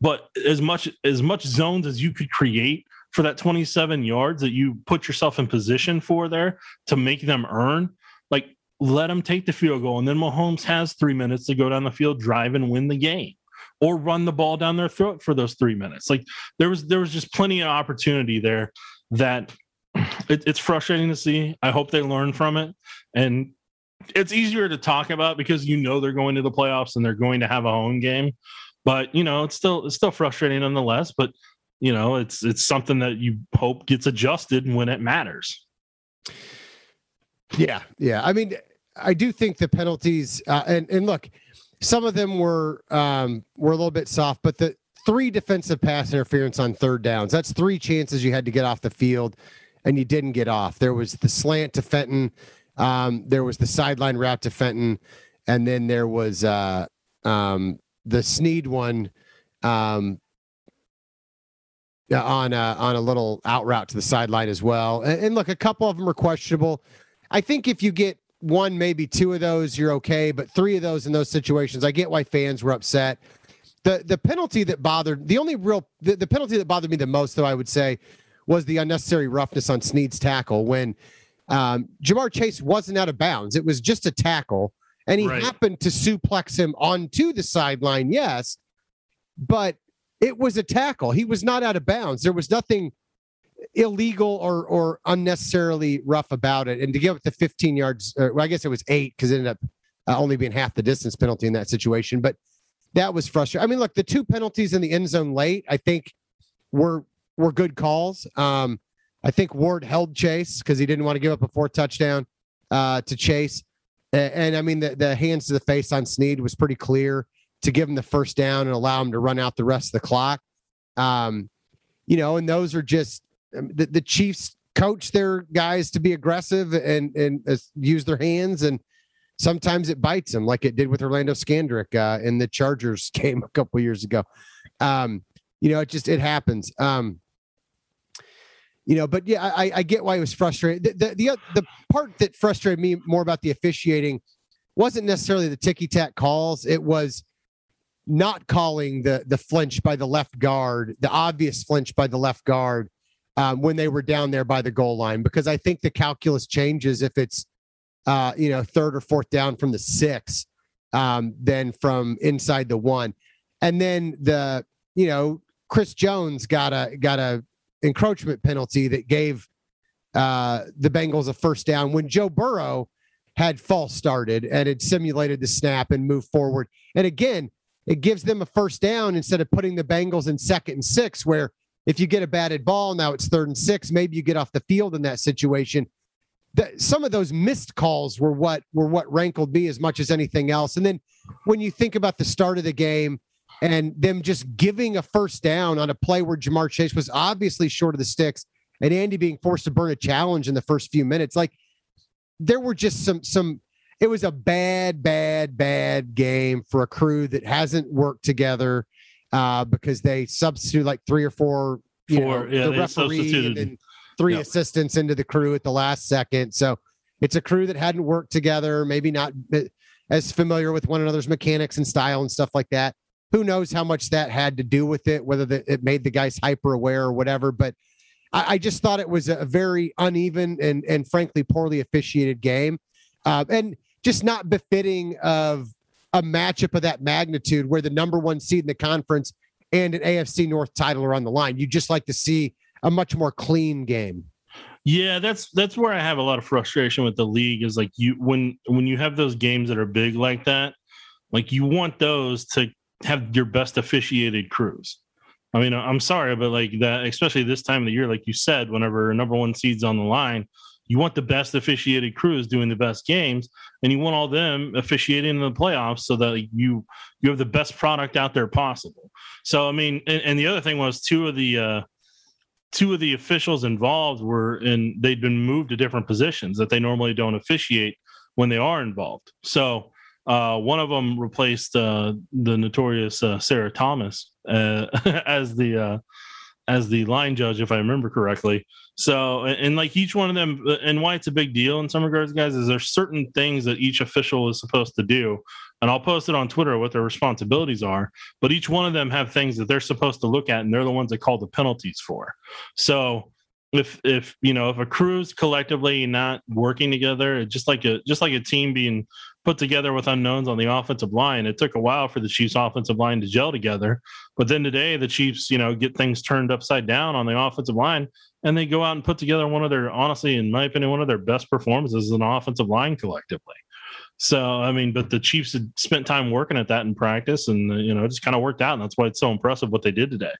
But as much as much zones as you could create for that 27 yards that you put yourself in position for there to make them earn, like let them take the field goal. And then Mahomes has three minutes to go down the field, drive and win the game. Or run the ball down their throat for those three minutes. Like there was there was just plenty of opportunity there that it, it's frustrating to see. I hope they learn from it. And it's easier to talk about because you know they're going to the playoffs and they're going to have a home game. But you know, it's still it's still frustrating nonetheless. But you know, it's it's something that you hope gets adjusted when it matters. Yeah, yeah. I mean, I do think the penalties uh, and and look, some of them were um were a little bit soft, but the three defensive pass interference on third downs. That's three chances you had to get off the field and you didn't get off. There was the slant to Fenton, um, there was the sideline route to Fenton, and then there was uh, um, the Sneed one um, on a, on a little out route to the sideline as well. And, and look, a couple of them are questionable. I think if you get one, maybe two of those, you're okay. But three of those in those situations, I get why fans were upset. The the penalty that bothered the only real the, the penalty that bothered me the most, though, I would say, was the unnecessary roughness on Sneed's tackle when um, Ja'Marr Chase wasn't out of bounds. It was just a tackle, and he right. happened to suplex him onto the sideline. Yes, but it was a tackle. He was not out of bounds. There was nothing illegal or or unnecessarily rough about it. And to give it the 15 yards, well, I guess it was eight because it ended up uh, only being half the distance penalty in that situation. But that was frustrating. I mean, look, the two penalties in the end zone late, I think, were were good calls. Um, I think Ward held Chase because he didn't want to give up a fourth touchdown uh, to Chase. And, and, I mean, the, the hands to the face on Sneed was pretty clear to give him the first down and allow him to run out the rest of the clock. Um, you know, and those are just um, the, the Chiefs coach their guys to be aggressive and and uh, use their hands and sometimes it bites them like it did with Orlando Scandrick uh, in the Chargers game a couple years ago. Um, you know, it just it happens. Um, you know, but yeah, I, I get why he was frustrated. The, the, the the part that frustrated me more about the officiating wasn't necessarily the ticky tack calls. It was not calling the the flinch by the left guard, the obvious flinch by the left guard um, when they were down there by the goal line, because I think the calculus changes if it's uh, you know third or fourth down from the six um, than from inside the one, and then the you know Chris Jones got a got a encroachment penalty that gave uh, the Bengals a first down when Joe Burrow had false started and had simulated the snap and moved forward. And again, it gives them a first down instead of putting the Bengals in second and six, where if you get a batted ball, now it's third and six, maybe you get off the field in that situation. The, some of those missed calls were what were what rankled me as much as anything else. And then when you think about the start of the game and them just giving a first down on a play where Ja'Marr Chase was obviously short of the sticks and Andy being forced to burn a challenge in the first few minutes, like there were just some some it was a bad, bad, bad game for a crew that hasn't worked together uh, because they substitute like three or four, you Four, know, yeah, the referee and then three Yep. assistants into the crew at the last second. So it's a crew that hadn't worked together, maybe not uh, as familiar with one another's mechanics and style and stuff like that. Who knows how much that had to do with it, whether the, it made the guys hyper aware or whatever. But I, I just thought it was a very uneven and and frankly poorly officiated game, uh, and just not befitting of a matchup of that magnitude, where the number one seed in the conference and an AFC North title are on the line. You just like to see a much more clean game. Yeah, that's that's where I have a lot of frustration with the league is like you when when you have those games that are big like that, like you want those to have your best officiated crews. I mean, I'm sorry, but like that, especially this time of the year, like you said, whenever number one seed's on the line, you want the best officiated crews doing the best games, and you want all them officiating in the playoffs so that you you have the best product out there possible. So I mean, and, and the other thing was two of the uh, two of the officials involved were in they'd been moved to different positions that they normally don't officiate when they are involved. So uh, one of them replaced uh, the notorious uh, Sarah Thomas uh, as the uh, as the line judge, if I remember correctly. So, and, and like each one of them, uh, and why it's a big deal in some regards, guys, is there's certain things that each official is supposed to do, and I'll post it on Twitter what their responsibilities are. But each one of them have things that they're supposed to look at, and they're the ones that call the penalties for. So, if if you know if a crew's collectively not working together, just like a just like a team being put together with unknowns on the offensive line, it took a while for the Chiefs' offensive line to gel together. But then today, the Chiefs, you know, get things turned upside down on the offensive line, and they go out and put together one of their, honestly, in my opinion, one of their best performances as an offensive line collectively. So, I mean, but the Chiefs had spent time working at that in practice, and uh, you know, it just kind of worked out, and that's why it's so impressive what they did today.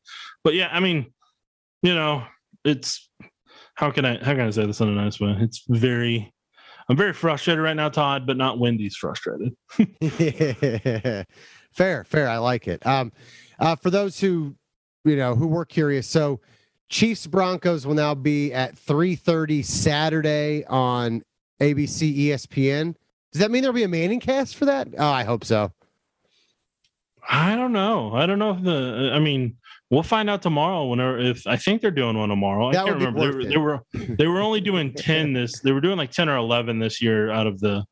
But yeah, I mean, you know, it's how can I how can I say this in a nice way? It's very I'm very frustrated right now, Todd, but not Wendy's frustrated. fair, fair. I like it. Um, uh, for those who, you know, who were curious, so Chiefs Broncos will now be at 3:30 Saturday on ABC ESPN. Does that mean there'll be a ManningCast for that? Oh, I hope so. I don't know. I don't know if the. I mean, we'll find out tomorrow. Whenever if I think they're doing one tomorrow. That I can't remember. They were, they were they were only doing ten this. They were doing like ten or eleven this year out of the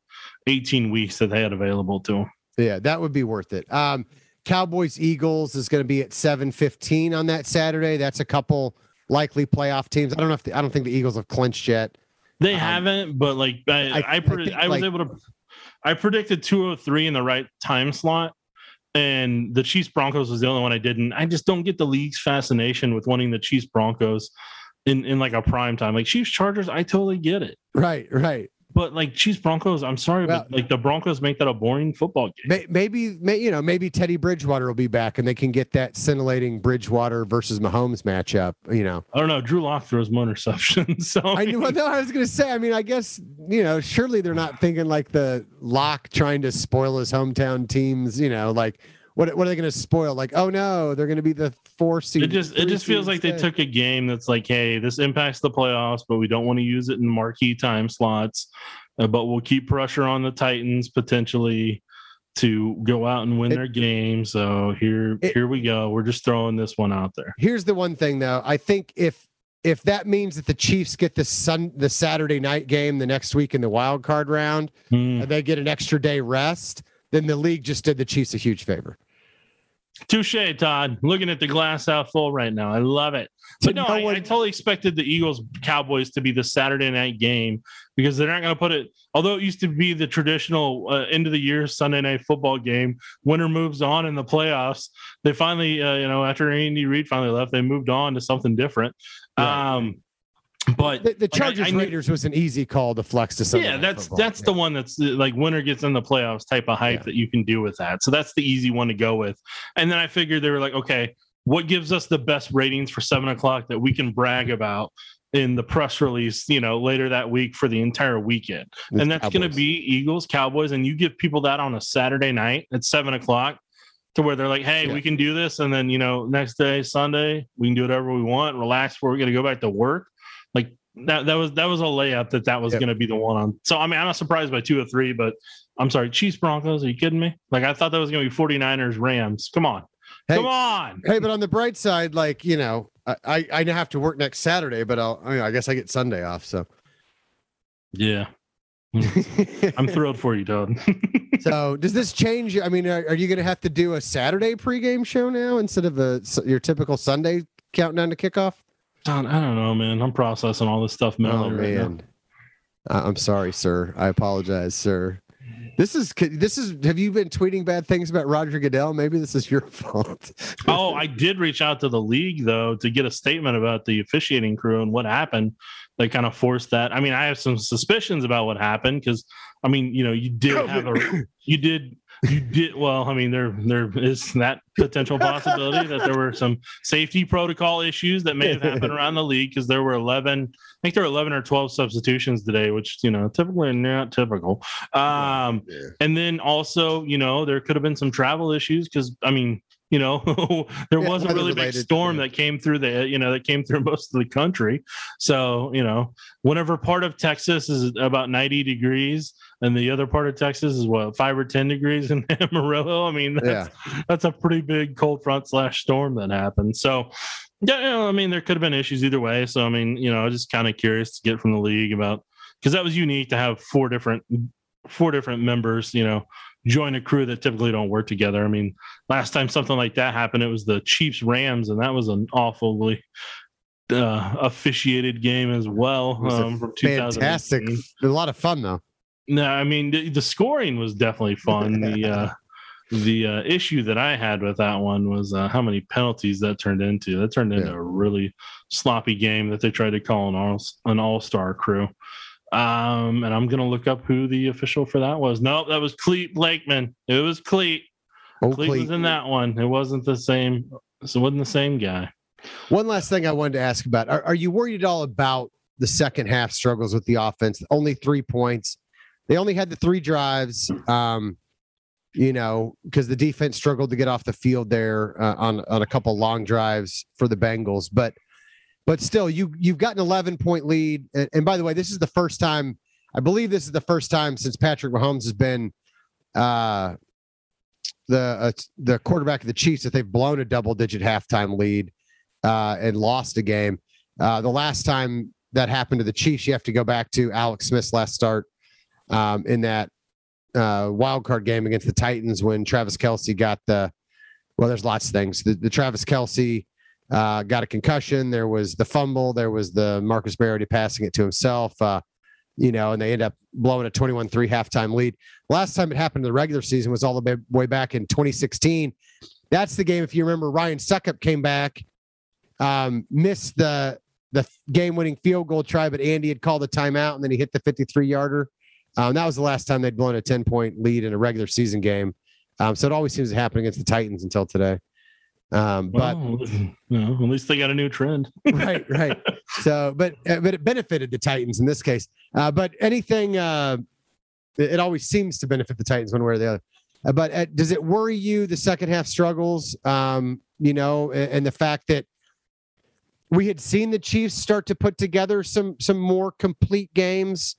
eighteen weeks that they had available to them. Yeah, that would be worth it. Um, Cowboys Eagles is going to be at 7:15 on that Saturday. That's a couple likely playoff teams. I don't know if the, I don't think the Eagles have clinched yet. They Um, haven't, but like I, I- I, I think, I, was like- able to. I predicted 203 in the right time slot, and the Chiefs Broncos was the only one I didn't. I just don't get the league's fascination with wanting the Chiefs Broncos in in like a prime time. Like Chiefs Chargers, I totally get it, Right, right. But like Chiefs Broncos, I'm sorry, Well- but like the Broncos make that a boring football game. May- Maybe, may, you know, maybe Teddy Bridgewater will be back, and they can get that scintillating Bridgewater versus Mahomes matchup. You know, I don't know. Drew Lock throws more interceptions, so I knew. No, I was going to say. I mean, I guess you know, surely they're not thinking like the lock trying to spoil his hometown teams. You know, like what what are they going to spoil? Like, oh no, they're going to be the four seed. it just it just feels like they took a game that's like, hey, this impacts the playoffs, but we don't want to use it in marquee time slots. Uh, but we'll keep pressure on the Titans potentially. to go out and win It- their game. So here, It- here we go. We're just throwing this one out there. Here's the one thing though. I think if if that means that the Chiefs get the sun the Saturday night game the next week in the wild card round Hmm. and they get an extra day rest, then the league just did the Chiefs a huge favor. Touche, Todd. Looking at the glass half full right now. I love it. But no, no I, one- I totally expected the Eagles Cowboys to be the Saturday night game because they're not going to put it. Although it used to be the traditional uh, end of the year Sunday night football game, winter moves on in the playoffs. They finally, uh, you know, after Andy Reid finally left, they moved on to something different. Right. Um, but The, the like, I- Chargers I knew- Raiders was an easy call to flex to Sunday yeah, that's Football. that's the one that's uh, like winner gets in the playoffs type of hype Yeah. that you can do with that. So that's the easy one to go with. And then I figured they were like, okay, what gives us the best ratings for seven o'clock that we can brag about in the press release, you know, later that week for the entire weekend? And that's going to be Eagles, Cowboys, and you give people that on a Saturday night at seven o'clock. To where they're like, hey, Yeah. we can do this, and then you know, next day, Sunday, we can do whatever we want, relax before we're going to go back to work. That, that was that was a layup that that was Yep. going to be the one on. So I mean, I'm not surprised by two or three, but I'm sorry, Chiefs Broncos. Are you kidding me? Like I thought that was going to be 49ers Rams. Come on, Hey, come on. Hey, but on the bright side, like you know, I I, I have to work next Saturday, but I'll I, mean, I guess I get Sunday off. So Yeah, I'm thrilled for you, Todd. so does this change? I mean, are, are you going to have to do a Saturday pregame show now instead of a your typical Sunday countdown to kickoff? Todd, I don't know, man. I'm processing all this stuff mentally Oh right now. man, I- I'm sorry, sir. I apologize, sir. This is this is. Have you been tweeting bad things about Roger Goodell? Maybe this is your fault. Oh, I did reach out to the league though to get a statement about the officiating crew and what happened. They kind of forced that. I mean, I have some suspicions about what happened because I mean, you know, you did have a you did you did well, I mean, there there is that potential possibility that there were some safety protocol issues that may have happened around the league because there were 11 I think there were 11 or 12 substitutions today, which, you know, typically not typical. Um, Yeah. and then also, you know, there could have been some travel issues because, I mean, you know, there Yeah, was a really big storm that came through the, you know, that came through most of the country. So, you know, whenever part of Texas is about 90 degrees and the other part of Texas is what, five or 10 degrees in Amarillo. I mean, that's, that's a pretty big cold front slash storm that happened. So, yeah, you know, I mean, there could have been issues either way. So, I mean, you know, I was just kind of curious to get from the league about because that was unique to have four different four different members, you know, join a crew that typically don't work together. I mean, last time something like that happened, it was the Chiefs Rams, and that was an awfully uh, officiated game as well. It was a Um, from Fantastic. A lot of fun though. No, I mean the, the scoring was definitely fun. The uh, the uh, issue that I had with that one was uh, how many penalties that turned into. That turned into Yeah. a really sloppy game that they tried to call an all an all star crew. Um, and I'm gonna look up who the official for that was. No, that was Clete Blakeman. It was Clete. Cleet Oakley. was in that one. It wasn't the same. So it wasn't the same guy. One last thing I wanted to ask about: Are, are you worried at all about the second half struggles with the offense? Only three points. They only had the three drives. Um, you know, because the defense struggled to get off the field there uh, on on a couple long drives for the Bengals, but but still, you you've got an 11 point lead. And, and by the way, this is the first time I believe this is the first time since Patrick Mahomes has been uh, the uh, the quarterback of the Chiefs that they've blown a double digit halftime lead uh, and lost a game. Uh, the last time that happened to the Chiefs, you have to go back to Alex Smith's last start um, in that uh, wild card game against the Titans when Travis Kelce got the. Well, there's lots of things. The, the Travis Kelce uh, got a concussion. There was the fumble. There was the Marcus Mariota passing it to himself. Uh, you know, and they end up blowing a 21-3 halftime lead. Last time it happened in the regular season was all the way- back in 2016. That's the game. If you remember, Ryan Succop came back, um, missed the the game-winning field goal try, but Andy had called the timeout, and then he hit the 53-yarder. Um, that was the last time they'd blown a 10-point lead in a regular season game. Um, so it always seems to happen against the Titans until today. Um, but Well, at least they got a new trend. right, right. So, but uh, but it benefited the Titans in this case. Uh, but anything, uh, it, it always seems to benefit the Titans one way or the other. Uh, but uh, does it worry you the second half struggles? Um, you know, and, and the fact that we had seen the Chiefs start to put together some some more complete games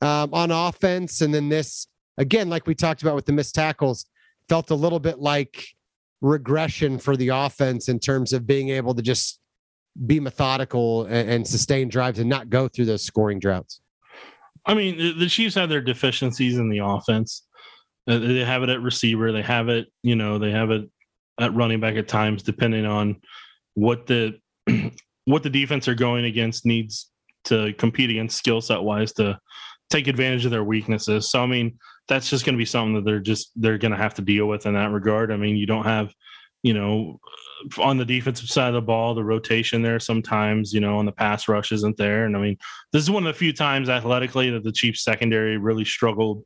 um, on offense, and then this again, like we talked about with the missed tackles, felt a little bit like regression for the offense in terms of being able to just be methodical and, and sustain drives and not go through those scoring droughts. I mean, the, Chiefs have their deficiencies in the offense. Uh, they have it at receiver. They have it, you know, they have it at running back at times, depending on what the what the defense are going against needs to compete against skill set wise to take advantage of their weaknesses. So I mean, that's just going to be something that they're just they're going to have to deal with in that regard. I mean, you don't have, you know, on the defensive side of the ball, the rotation there sometimes, you know, on the pass rush isn't there. And I mean, this is one of the few times athletically that the Chiefs secondary really struggled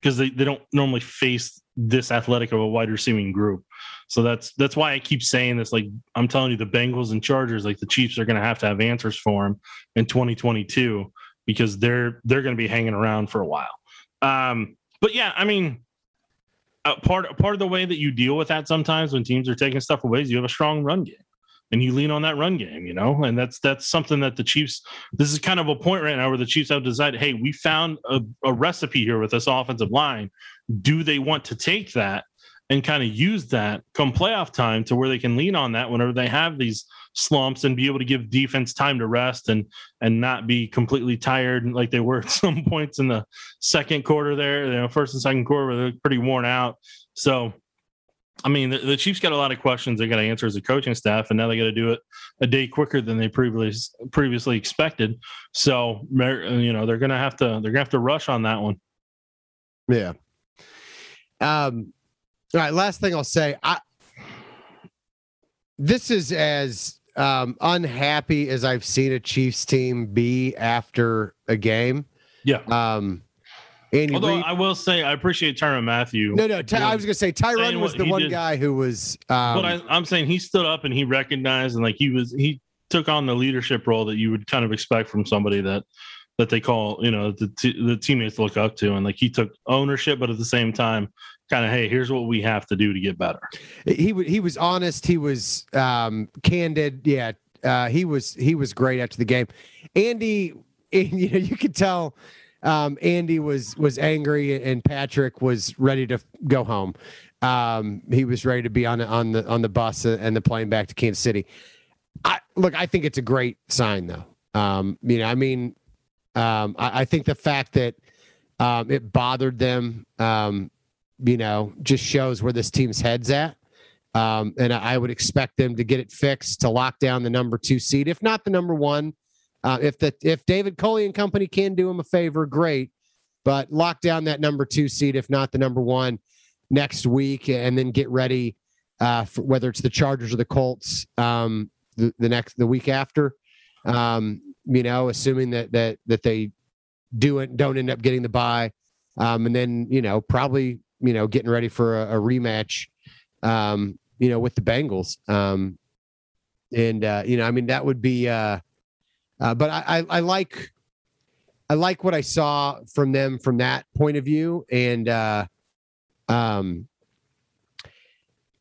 because they, they don't normally face this athletic of a wide receiving group. So that's that's why I keep saying this. Like I'm telling you, the Bengals and Chargers, like the Chiefs are going to have to have answers for them in 2022 because they're they're going to be hanging around for a while. Um, but yeah, I mean, uh, part part of the way that you deal with that sometimes when teams are taking stuff away is you have a strong run game and you lean on that run game, you know, and that's that's something that the Chiefs. This is kind of a point right now where the Chiefs have decided, hey, we found a, a recipe here with this offensive line. Do they want to take that and kind of use that come playoff time to where they can lean on that whenever they have these slumps and be able to give defense time to rest and and not be completely tired like they were at some points in the second quarter there, you know, first and second quarter they're pretty worn out. So I mean, the, the, Chiefs got a lot of questions they got to answer as a coaching staff, and now they got to do it a day quicker than they previously previously expected. So, you know, they're gonna have to they're gonna have to rush on that one. Yeah. Um. All right. Last thing I'll say, I this is as um, unhappy as I've seen a Chiefs team be after a game. Yeah. Um, Although I will say I appreciate Tyrann Mathieu. No, no, Ty, I was going to say Tyrann was the one did. guy who was. Um, but I, I'm saying he stood up and he recognized and like he was he took on the leadership role that you would kind of expect from somebody that that they call you know the t- the teammates look up to and like he took ownership, but at the same time kind of hey here's what we have to do to get better. He he was honest. He was um candid. Yeah uh he was he was great after the game. Andy and, you know you could tell um andy was was angry and patrick was ready to go home. Um he was ready to be on on the on the bus and the plane back to kansas city. I look i think it's a great sign though. Um you know i mean um i, I think the fact that um, it bothered them um, you know, just shows where this team's head's at. Um, and I would expect them to get it fixed to lock down the number two seed, if not the number one. Uh, if the if David Culley and company can do him a favor, great. But lock down that number two seed, if not the number one, next week, and then get ready uh, for whether it's the Chargers or the Colts um, the, the next the week after. Um, you know, assuming that that that they do it, don't end up getting the buy, um, and then you know probably you know, getting ready for a, a rematch, um, you know, with the Bengals. Um, and uh, you know, I mean, that would be. Uh, uh, but I, I, I like, I like what I saw from them from that point of view, and uh, um,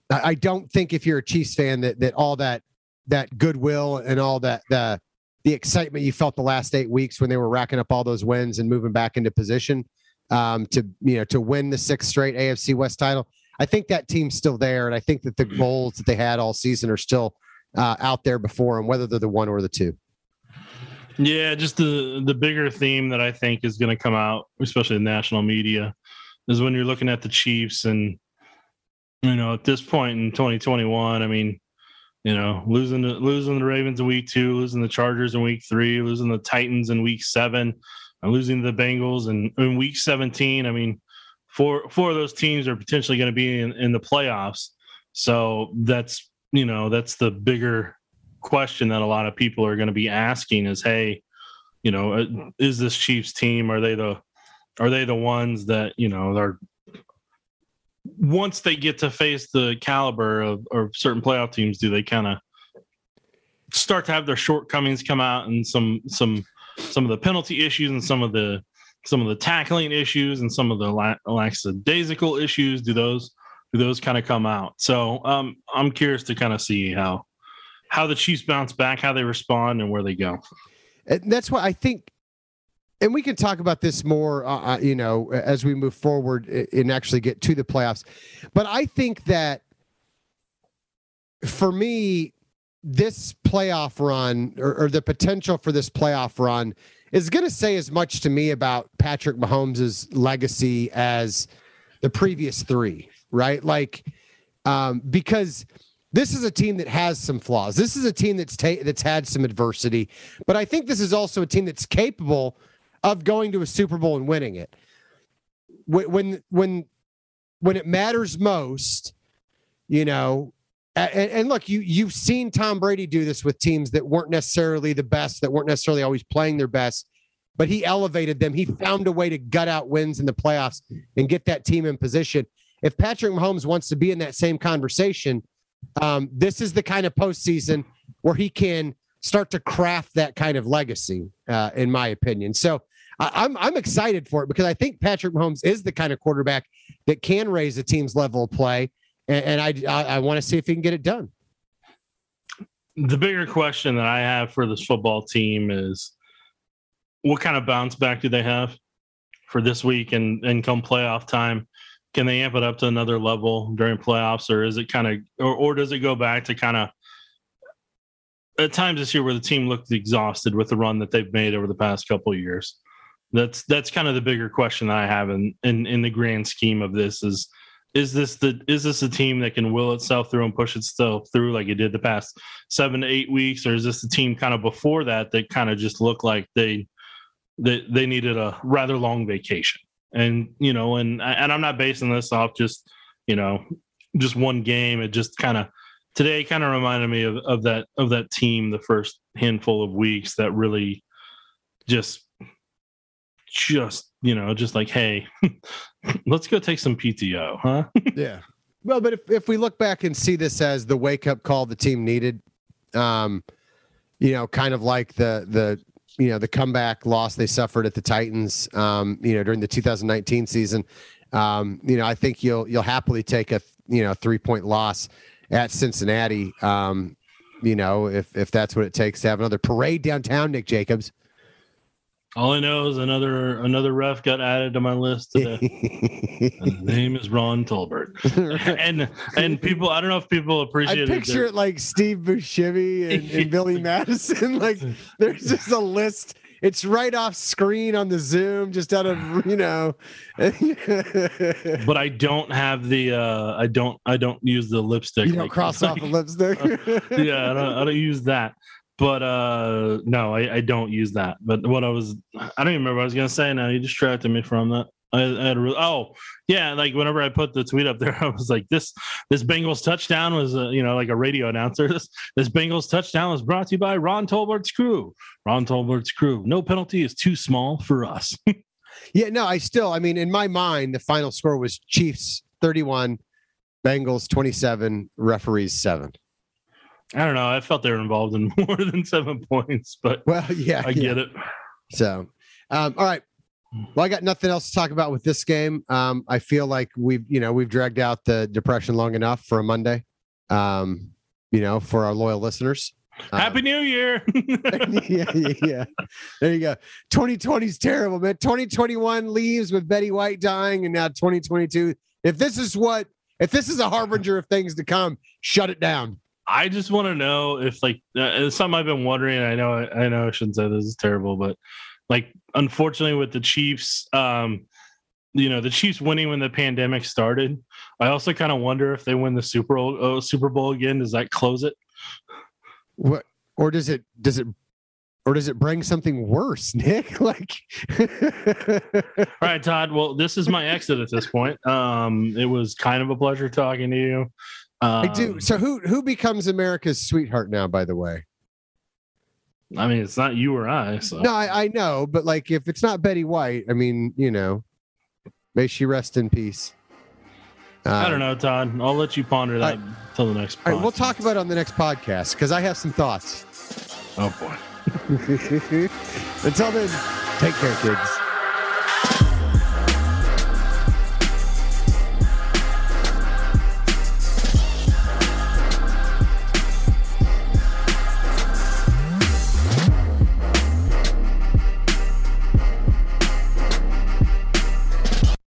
I, I don't think if you're a Chiefs fan that that all that that goodwill and all that the the excitement you felt the last eight weeks when they were racking up all those wins and moving back into position um, to you know to win the sixth straight AFC West title. I think that team's still there, and I think that the mm-hmm. goals that they had all season are still uh, out there before them, whether they're the one or the two. Yeah, just the the bigger theme that I think is going to come out, especially in national media, is when you're looking at the Chiefs and you know at this point in 2021, I mean, you know, losing the, losing the Ravens in week two, losing the Chargers in week three, losing the Titans in week seven and losing the Bengals. And in week 17, I mean, four four of those teams are potentially going to be in, in the playoffs. So that's you know that's the bigger question that a lot of people are going to be asking is, hey, you know, uh, is this Chiefs team? Are they the are they the ones that you know are once they get to face the caliber of or certain playoff teams, do they kind of start to have their shortcomings come out and some some some of the penalty issues and some of the some of the tackling issues and some of the la- lackadaisical issues. Do those do those kind of come out? So um, i'm curious to kind of see how how the chiefs bounce back how they respond and where they go. And that's why i think and we can talk about this more, uh, uh, you know, as we move forward and actually get to the playoffs. But I think that for me, this playoff run or, or the potential for this playoff run is going to say as much to me about Patrick Mahomes' legacy as the previous three, right? Like, um, because this is a team that has some flaws. This is a team that's ta- that's had some adversity, but I think this is also a team that's capable of going to a Super Bowl and winning it. When when when, when it matters most, you know, and, and, look, you you've seen Tom Brady do this with teams that weren't necessarily the best, that weren't necessarily always playing their best, but he elevated them. He found a way to gut out wins in the playoffs and get that team in position. If Patrick Mahomes wants to be in that same conversation, um, this is the kind of postseason where he can start to craft that kind of legacy, uh, in my opinion. So I, am I'm, I'm excited for it because I think Patrick Mahomes is the kind of quarterback that can raise a team's level of play and, and I I, I want to see if he can get it done. The bigger question that I have for this football team is, what kind of bounce back do they have for this week and and come playoff time? Can they amp it up to another level during playoffs, or is it kind of, or, or does it go back to kind of at times this year where the team looked exhausted with the run that they've made over the past couple of years? That's that's kind of the bigger question that I have in in, in the grand scheme of this is is this the is this a team that can will itself through and push itself through like it did the past seven to eight weeks, or is this the team kind of before that that kind of just looked like they they, they needed a rather long vacation? And you know, and and I'm not basing this off just you know just one game. It just kind of today kind of reminded me of, of that of that team the first handful of weeks that really just just you know just like hey let's go take some pto huh? Yeah. Well but if, if we look back and see this as the wake up call the team needed um you know kind of like the the you know the comeback loss they suffered at the titans um you know during the 2019 season um you know i think you'll you'll happily take a you know three point loss at cincinnati um you know if if that's what it takes to have another parade downtown nick jacobs all I know is another another ref got added to my list today. his name is Ron Torbert. and and people, I don't know if people appreciate. I picture it, it like Steve Buscemi and, and Billy Madison. Like there's just a list. It's right off screen on the Zoom, just out of you know. but I don't have the. uh I don't. I don't use the lipstick. You don't like, cross like, off a lipstick. yeah, I don't, I don't use that but uh no I, I don't use that. But what i was i don't even remember what i was gonna say now. You distracted me from that. I, I had really, oh yeah like whenever i put the tweet up there i was like this this bengals touchdown was a, you know like a radio announcer. This this bengals touchdown was brought to you by ron torbert's crew. Ron tolbert's crew. No penalty is too small for us. Yeah no i still i mean in my mind the final score was chiefs 31 bengals 27 referees 7 I don't know. I felt they were involved in more than seven points, but well, yeah, I yeah. get it. So, um, all right. Well, I got nothing else to talk about with this game. Um, I feel like we've, you know, we've dragged out the depression long enough for a Monday. Um, you know, for our loyal listeners. Happy um, New Year. yeah, yeah, yeah. There you go. 2020 is terrible, man. 2021 leaves with Betty White dying, and now 2022. If this is what, if this is a harbinger of things to come, shut it down. I just want to know if like uh, something I've been wondering. I know I know I shouldn't say this is terrible, but like unfortunately with the Chiefs, um, you know the Chiefs winning when the pandemic started. I also kind of wonder if they win the Super Bowl, uh, Super Bowl again. Does that close it? What or does it does it or does it bring something worse, Nick? like, all right, Todd. Well, this is my exit at this point. Um, it was kind of a pleasure talking to you. Um, I do. So who who becomes America's sweetheart now? By the way, I mean it's not you or I. So. No, I, I know, but like if it's not Betty White, I mean, you know, may she rest in peace. Um, I don't um, know, Todd. I'll let you ponder that until the next. All right, we'll talk about it on the next podcast because I have some thoughts. Oh boy. Until then, take care, kids.